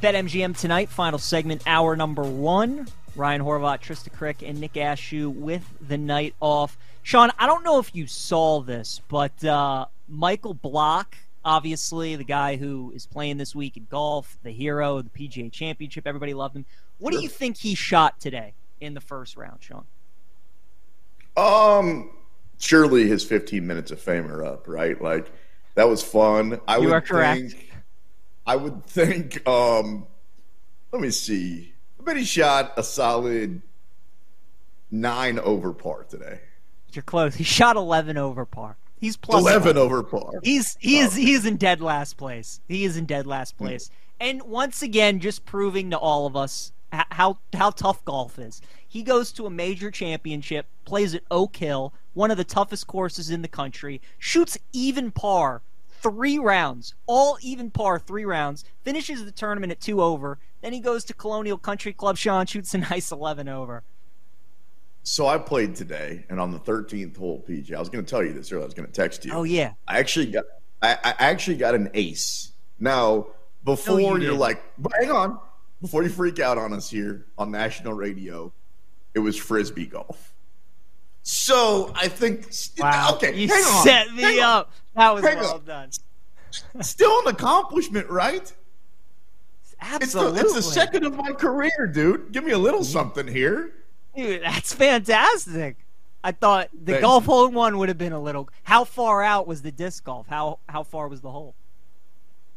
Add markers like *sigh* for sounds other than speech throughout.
BetMGM tonight, final segment, hour number one. Ryan Horvat, Trista Crick, and Nick Ashew with the night off. Sean, I don't know if you saw this, but uh, Michael Block, obviously the guy who is playing this week in golf, the hero of the PGA Championship, everybody loved him. What do you think he shot today in the first round, Sean? Um, surely his 15 minutes of fame are up, right? Like that was fun. I You would are correct. think. I would think. Um, let me see. I bet he shot a solid nine over par today. You're close. He shot 11 over par. He's plus Eleven one. over par. He's he is Oh. he is in dead last place. He is in dead last place. And once again, just proving to all of us how how tough golf is. He goes to a major championship, plays at Oak Hill, one of the toughest courses in the country, shoots even par three rounds, all even par three rounds, finishes the tournament at two over. Then he goes to Colonial Country Club. Sean shoots a *laughs* nice eleven over. So I played today, and on the 13th hole, PJ, I was going to tell you this earlier. I was going to text you. Oh yeah, I actually got I, I actually got an ace. Now, before you you are like, but hang on, before you freak out on us here on national radio, it was frisbee golf. So I think wow. okay, you hang on, set me hang on. up. That was well on. done. *laughs* Still an accomplishment, right? It's the, Absolutely. it's the second of my career, dude. Give me a little something here. Dude, that's fantastic. I thought the Thank golf hole in one would have been a little. How far out was the disc golf? How how far was the hole?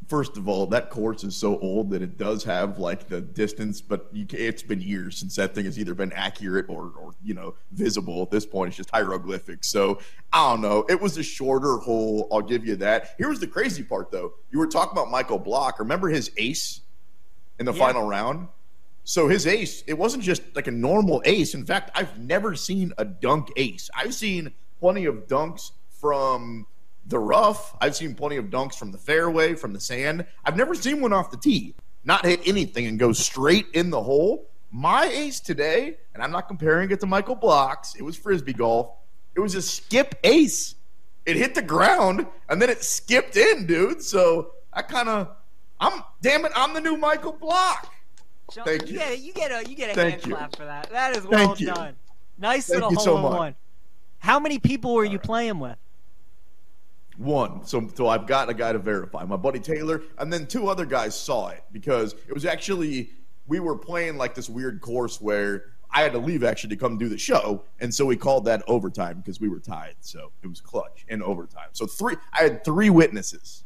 First of all, that course is so old that it does have like the distance, but you, it's been years since that thing has either been accurate or, or you know visible. At this point, it's just hieroglyphics. So I don't know. It was a shorter hole. I'll give you that. Here was the crazy part, though. You were talking about Michael Block. Remember his ace in the Yeah. final round? So his ace, it wasn't just like a normal ace. In fact, I've never seen a dunk ace. I've seen plenty of dunks from the rough. I've seen plenty of dunks from the fairway, from the sand. I've never seen one off the tee, not hit anything and go straight in the hole. My ace today, and I'm not comparing it to Michael Block's, it was frisbee golf. It was a skip ace. It hit the ground and then it skipped in, dude. So I kind of, I'm damn it, I'm the new Michael Block. Sean, Thank you. Get a, you get a you get a Thank hand you. clap for that. That is well Thank you. done. Nice Thank little you so hole in much. one. How many people were you playing with? One. So so I've got a guy to verify. My buddy Taylor, and then two other guys saw it because it was actually we were playing like this weird course where I had to leave actually to come do the show, and so we called that overtime because we were tied. So it was clutch in overtime. So three. I had three witnesses.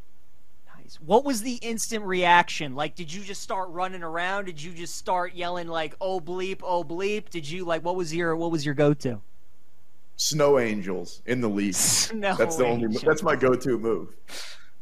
Nice. What was the instant reaction? Like, did you just start running around? Did you just start yelling like "Oh bleep, oh bleep"? Did you like what was your what was your go to? Snow angels in the league. Snow that's the only. That's my go-to move.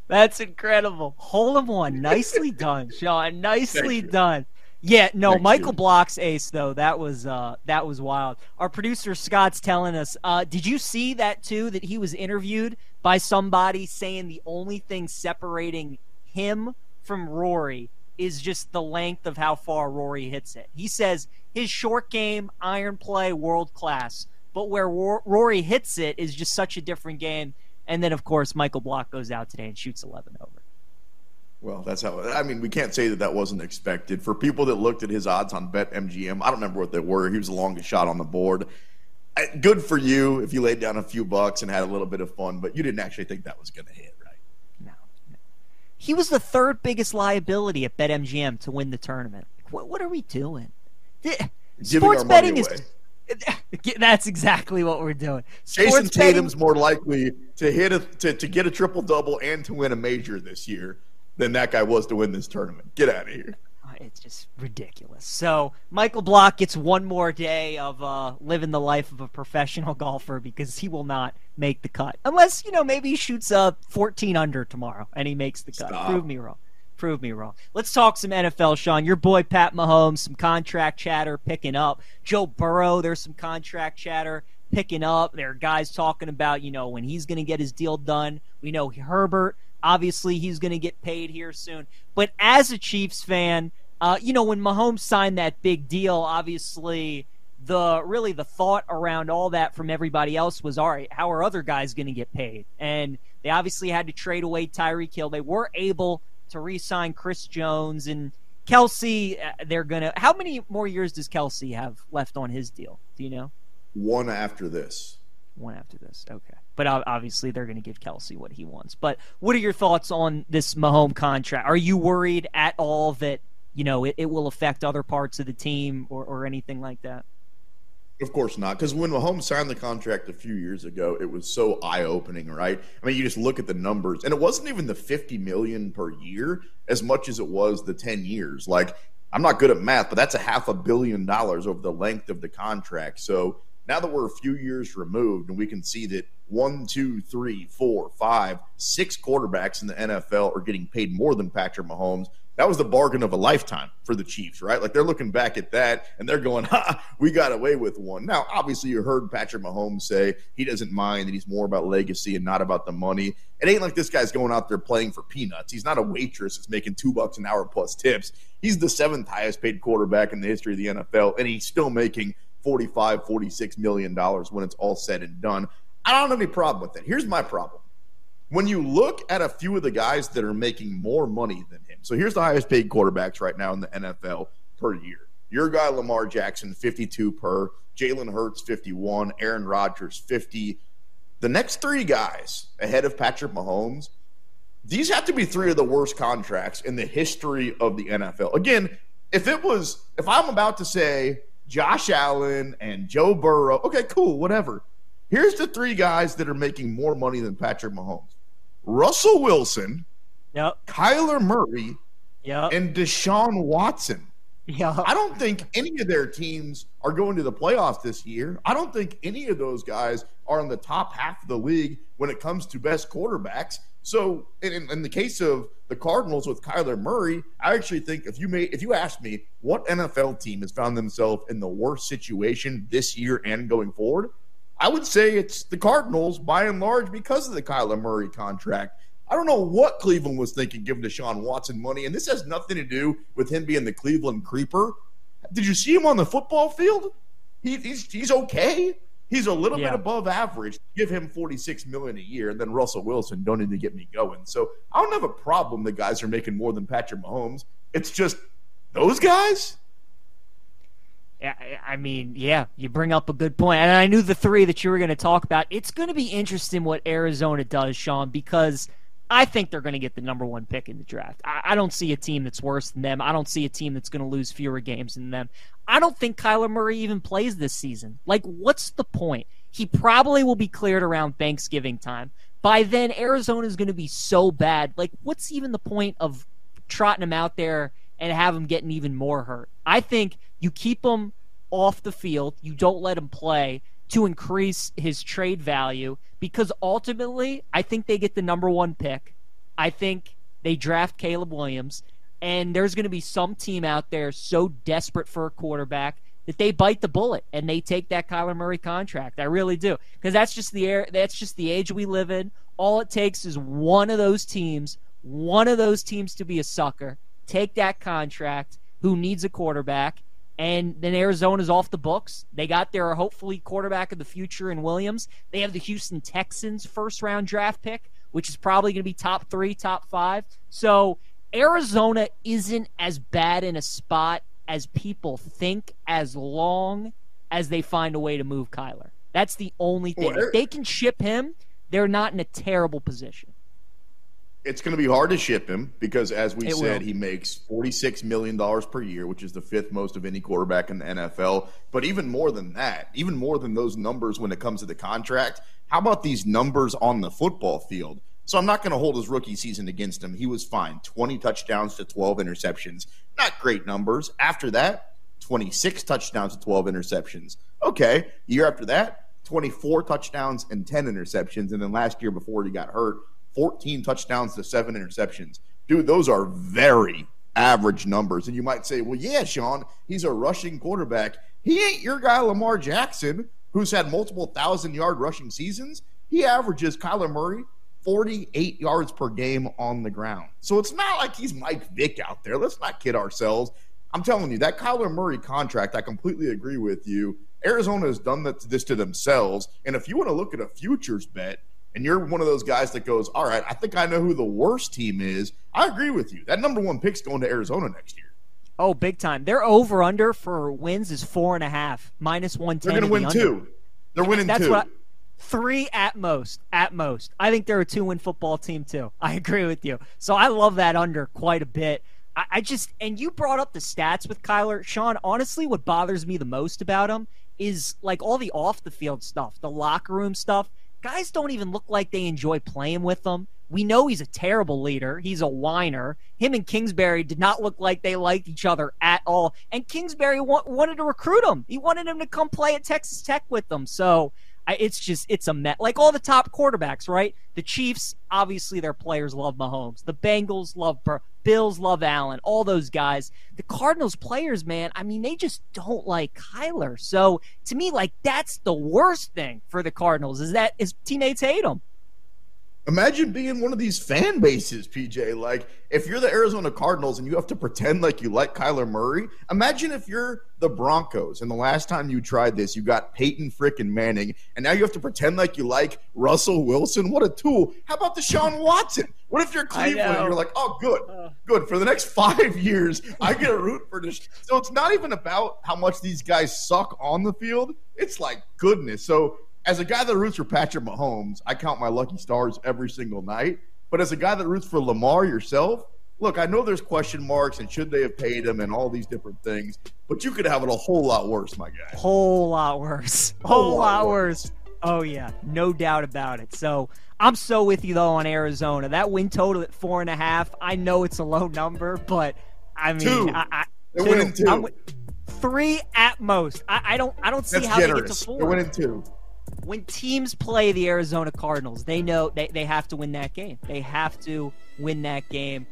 That's incredible. Hole in one. Nicely *laughs* done, Sean. Nicely done. Yeah, no, Thank Michael you. Block's ace though. That was uh that was wild. Our producer Scott's telling us, uh, did you see that too? That he was interviewed by somebody saying the only thing separating him from Rory is just the length of how far Rory hits it. He says his short game, iron play, world class, but where Rory hits it is just such a different game. And then, of course, Michael Block goes out today and shoots 11 over. Well, that's how. I mean, we can't say that that wasn't expected. For people that looked at his odds on Bet MGM, I don't remember what they were. He was the longest shot on the board. Good for you if you laid down a few bucks and had a little bit of fun, but you didn't actually think that was going to hit, right? No, no. He was the third biggest liability at BetMGM to win the tournament. What, what are we doing? Sports betting is. *laughs* That's exactly what we're doing. Jayson Sports betting- Tatum's more likely to hit a to, to get a triple double and to win a major this year than that guy was to win this tournament. Get out of here. Uh, It's just ridiculous. So Michael Block gets one more day of uh, living the life of a professional *laughs* golfer because he will not make the cut unless you know maybe he shoots a 14 under tomorrow and he makes the cut. Stop. Prove me wrong. Prove me wrong. Let's talk some NFL, Sean. Your boy Pat Mahomes, some contract chatter picking up. Joe Burrow, there's some contract chatter picking up. There are guys talking about, you know, when he's going to get his deal done. We know Herbert, obviously, he's going to get paid here soon. But as a Chiefs fan, uh, you know, when Mahomes signed that big deal, obviously the really the thought around all that from everybody else was, all right, how are other guys going to get paid? And they obviously had to trade away Tyreek Hill. They were able to re-sign Chris Jones, and Kelce, uh, they're gonna. How many more years does Kelce have left on his deal? Do you know? One after this. One after this. Okay, but obviously they're going to give Kelce what he wants. But what are your thoughts on this Mahomes contract? Are you worried at all that you know it, it will affect other parts of the team or, or anything like that? Of course not, because when Mahomes signed the contract a few years ago, it was so eye-opening, right? I mean, you just look at the numbers, and it wasn't even the fifty million per year as much as it was the ten years. Like, I'm not good at math, but that's a half a billion dollars over the length of the contract. So now that we're a few years removed, and we can see that one, two, three, four, five, six quarterbacks in the NFL are getting paid more than Patrick Mahomes that was the bargain of a lifetime for the Chiefs, right? Like they're looking back at that and they're going, *laughs* ha, we got away with one. Now, obviously, you heard Patrick Mahomes say he doesn't mind that he's more about legacy and not about the money. It ain't like this guy's going out there playing for peanuts. He's not a waitress that's making two bucks an hour plus tips. He's the seventh highest paid quarterback in the history of the NFL, and he's still making 45, 46 million dollars when it's all said and done. I don't have any problem with that. Here's my problem when you look at a few of the guys that are making more money than him, so here's the highest paid quarterbacks right now in the NFL per year. Your guy Lamar Jackson, 52 per, Jalen Hurts, 51, Aaron Rodgers, 50. The next three guys ahead of Patrick Mahomes, these have to be three of the worst contracts in the history of the NFL. Again, if it was, if I'm about to say Josh Allen and Joe Burrow, okay, cool, whatever. Here's the three guys that are making more money than Patrick Mahomes. Russell Wilson, yep. Kyler Murray, yep. and Deshaun Watson. Yeah. I don't think any of their teams are going to the playoffs this year. I don't think any of those guys are in the top half of the league when it comes to best quarterbacks. So, in, in the case of the Cardinals with Kyler Murray, I actually think if you made if you asked me what NFL team has found themselves in the worst situation this year and going forward, I would say it's the Cardinals by and large because of the Kyler Murray contract. I don't know what Cleveland was thinking giving Deshaun Watson money, and this has nothing to do with him being the Cleveland creeper. Did you see him on the football field? He, he's he's okay. He's a little yeah. bit above average. Give him forty six million a year, and then Russell Wilson don't need to get me going. So I don't have a problem. The guys are making more than Patrick Mahomes. It's just those guys. I mean, yeah, you bring up a good point. And I knew the three that you were going to talk about. It's going to be interesting what Arizona does, Sean, because I think they're going to get the number one pick in the draft. I, don't see a team that's worse than them. I don't see a team that's going to lose fewer games than them. I don't think Kyler Murray even plays this season. Like, what's the point? He probably will be cleared around Thanksgiving time. By then, Arizona is going to be so bad. Like, what's even the point of trotting him out there and have him getting even more hurt? I think you keep him off the field, you don't let him play to increase his trade value because ultimately, I think they get the number one pick. I think they draft Caleb Williams, and there's going to be some team out there so desperate for a quarterback that they bite the bullet and they take that Kyler Murray contract. I really do because that's just the air. That's just the age we live in. All it takes is one of those teams, one of those teams to be a sucker, take that contract. Who needs a quarterback? And then Arizona's off the books. They got their hopefully quarterback of the future in Williams. They have the Houston Texans first round draft pick, which is probably going to be top three, top five. So Arizona isn't as bad in a spot as people think as long as they find a way to move Kyler. That's the only thing. Well, if they can ship him, they're not in a terrible position it's going to be hard to ship him because, as we it said, will. he makes $46 million per year, which is the fifth most of any quarterback in the NFL. But even more than that, even more than those numbers when it comes to the contract, how about these numbers on the football field? So I'm not going to hold his rookie season against him. He was fine 20 touchdowns to 12 interceptions. Not great numbers. After that, 26 touchdowns to 12 interceptions. Okay. Year after that, 24 touchdowns and 10 interceptions. And then last year, before he got hurt, 14 touchdowns to seven interceptions. Dude, those are very average numbers. And you might say, well, yeah, Sean, he's a rushing quarterback. He ain't your guy, Lamar Jackson, who's had multiple thousand yard rushing seasons. He averages Kyler Murray 48 yards per game on the ground. So it's not like he's Mike Vick out there. Let's not kid ourselves. I'm telling you, that Kyler Murray contract, I completely agree with you. Arizona has done this to themselves. And if you want to look at a futures bet, and you're one of those guys that goes, all right, I think I know who the worst team is, I agree with you. That number one pick's going to Arizona next year. Oh, big time. Their over under for wins is four and a half, minus one ten. They're going to win two. They're winning That's two. what. I, three at most. At most. I think they're a two win football team too. *laughs* I agree with you. So I love that under quite a bit. I, I just and you brought up the stats with Kyler. Sean, honestly, what bothers me the most about him is like all the off the field stuff, the locker room stuff. Guys don't even look like they enjoy playing with them. We know he's a terrible leader. He's a whiner. Him and Kingsbury did not look like they liked each other at all. And Kingsbury wa- wanted to recruit him. He wanted him to come play at Texas Tech with them. So I, it's just it's a met like all the top quarterbacks, right? The Chiefs, obviously, their players love Mahomes. The Bengals love. Bills love Allen. All those guys. The Cardinals players, man. I mean, they just don't like Kyler. So to me, like that's the worst thing for the Cardinals is that his teammates hate him. Imagine being one of these fan bases, PJ. Like, if you're the Arizona Cardinals and you have to pretend like you like Kyler Murray, imagine if you're the Broncos and the last time you tried this, you got Peyton frickin' Manning, and now you have to pretend like you like Russell Wilson. What a tool. How about Deshaun Watson? What if you're Cleveland and you're like, oh, good, uh. good. For the next five *laughs* years, I get a root for this. So it's not even about how much these guys suck on the field. It's like goodness. So as a guy that roots for Patrick Mahomes, I count my lucky stars every single night. But as a guy that roots for Lamar yourself, look, I know there's question marks and should they have paid him and all these different things, but you could have it a whole lot worse, my guy. Whole lot worse. *laughs* Whole, whole lot, lot worse. worse. Oh yeah, no doubt about it. So I'm so with you though on Arizona. That win total at four and a half. I know it's a low number, but I mean, two. I, I, They're two. winning 2 I'm, three at most. I, I don't. I don't see That's how generous. they get to 4 They're winning two when teams play the Arizona Cardinals, they know they, they have to win that game. They have to win that game.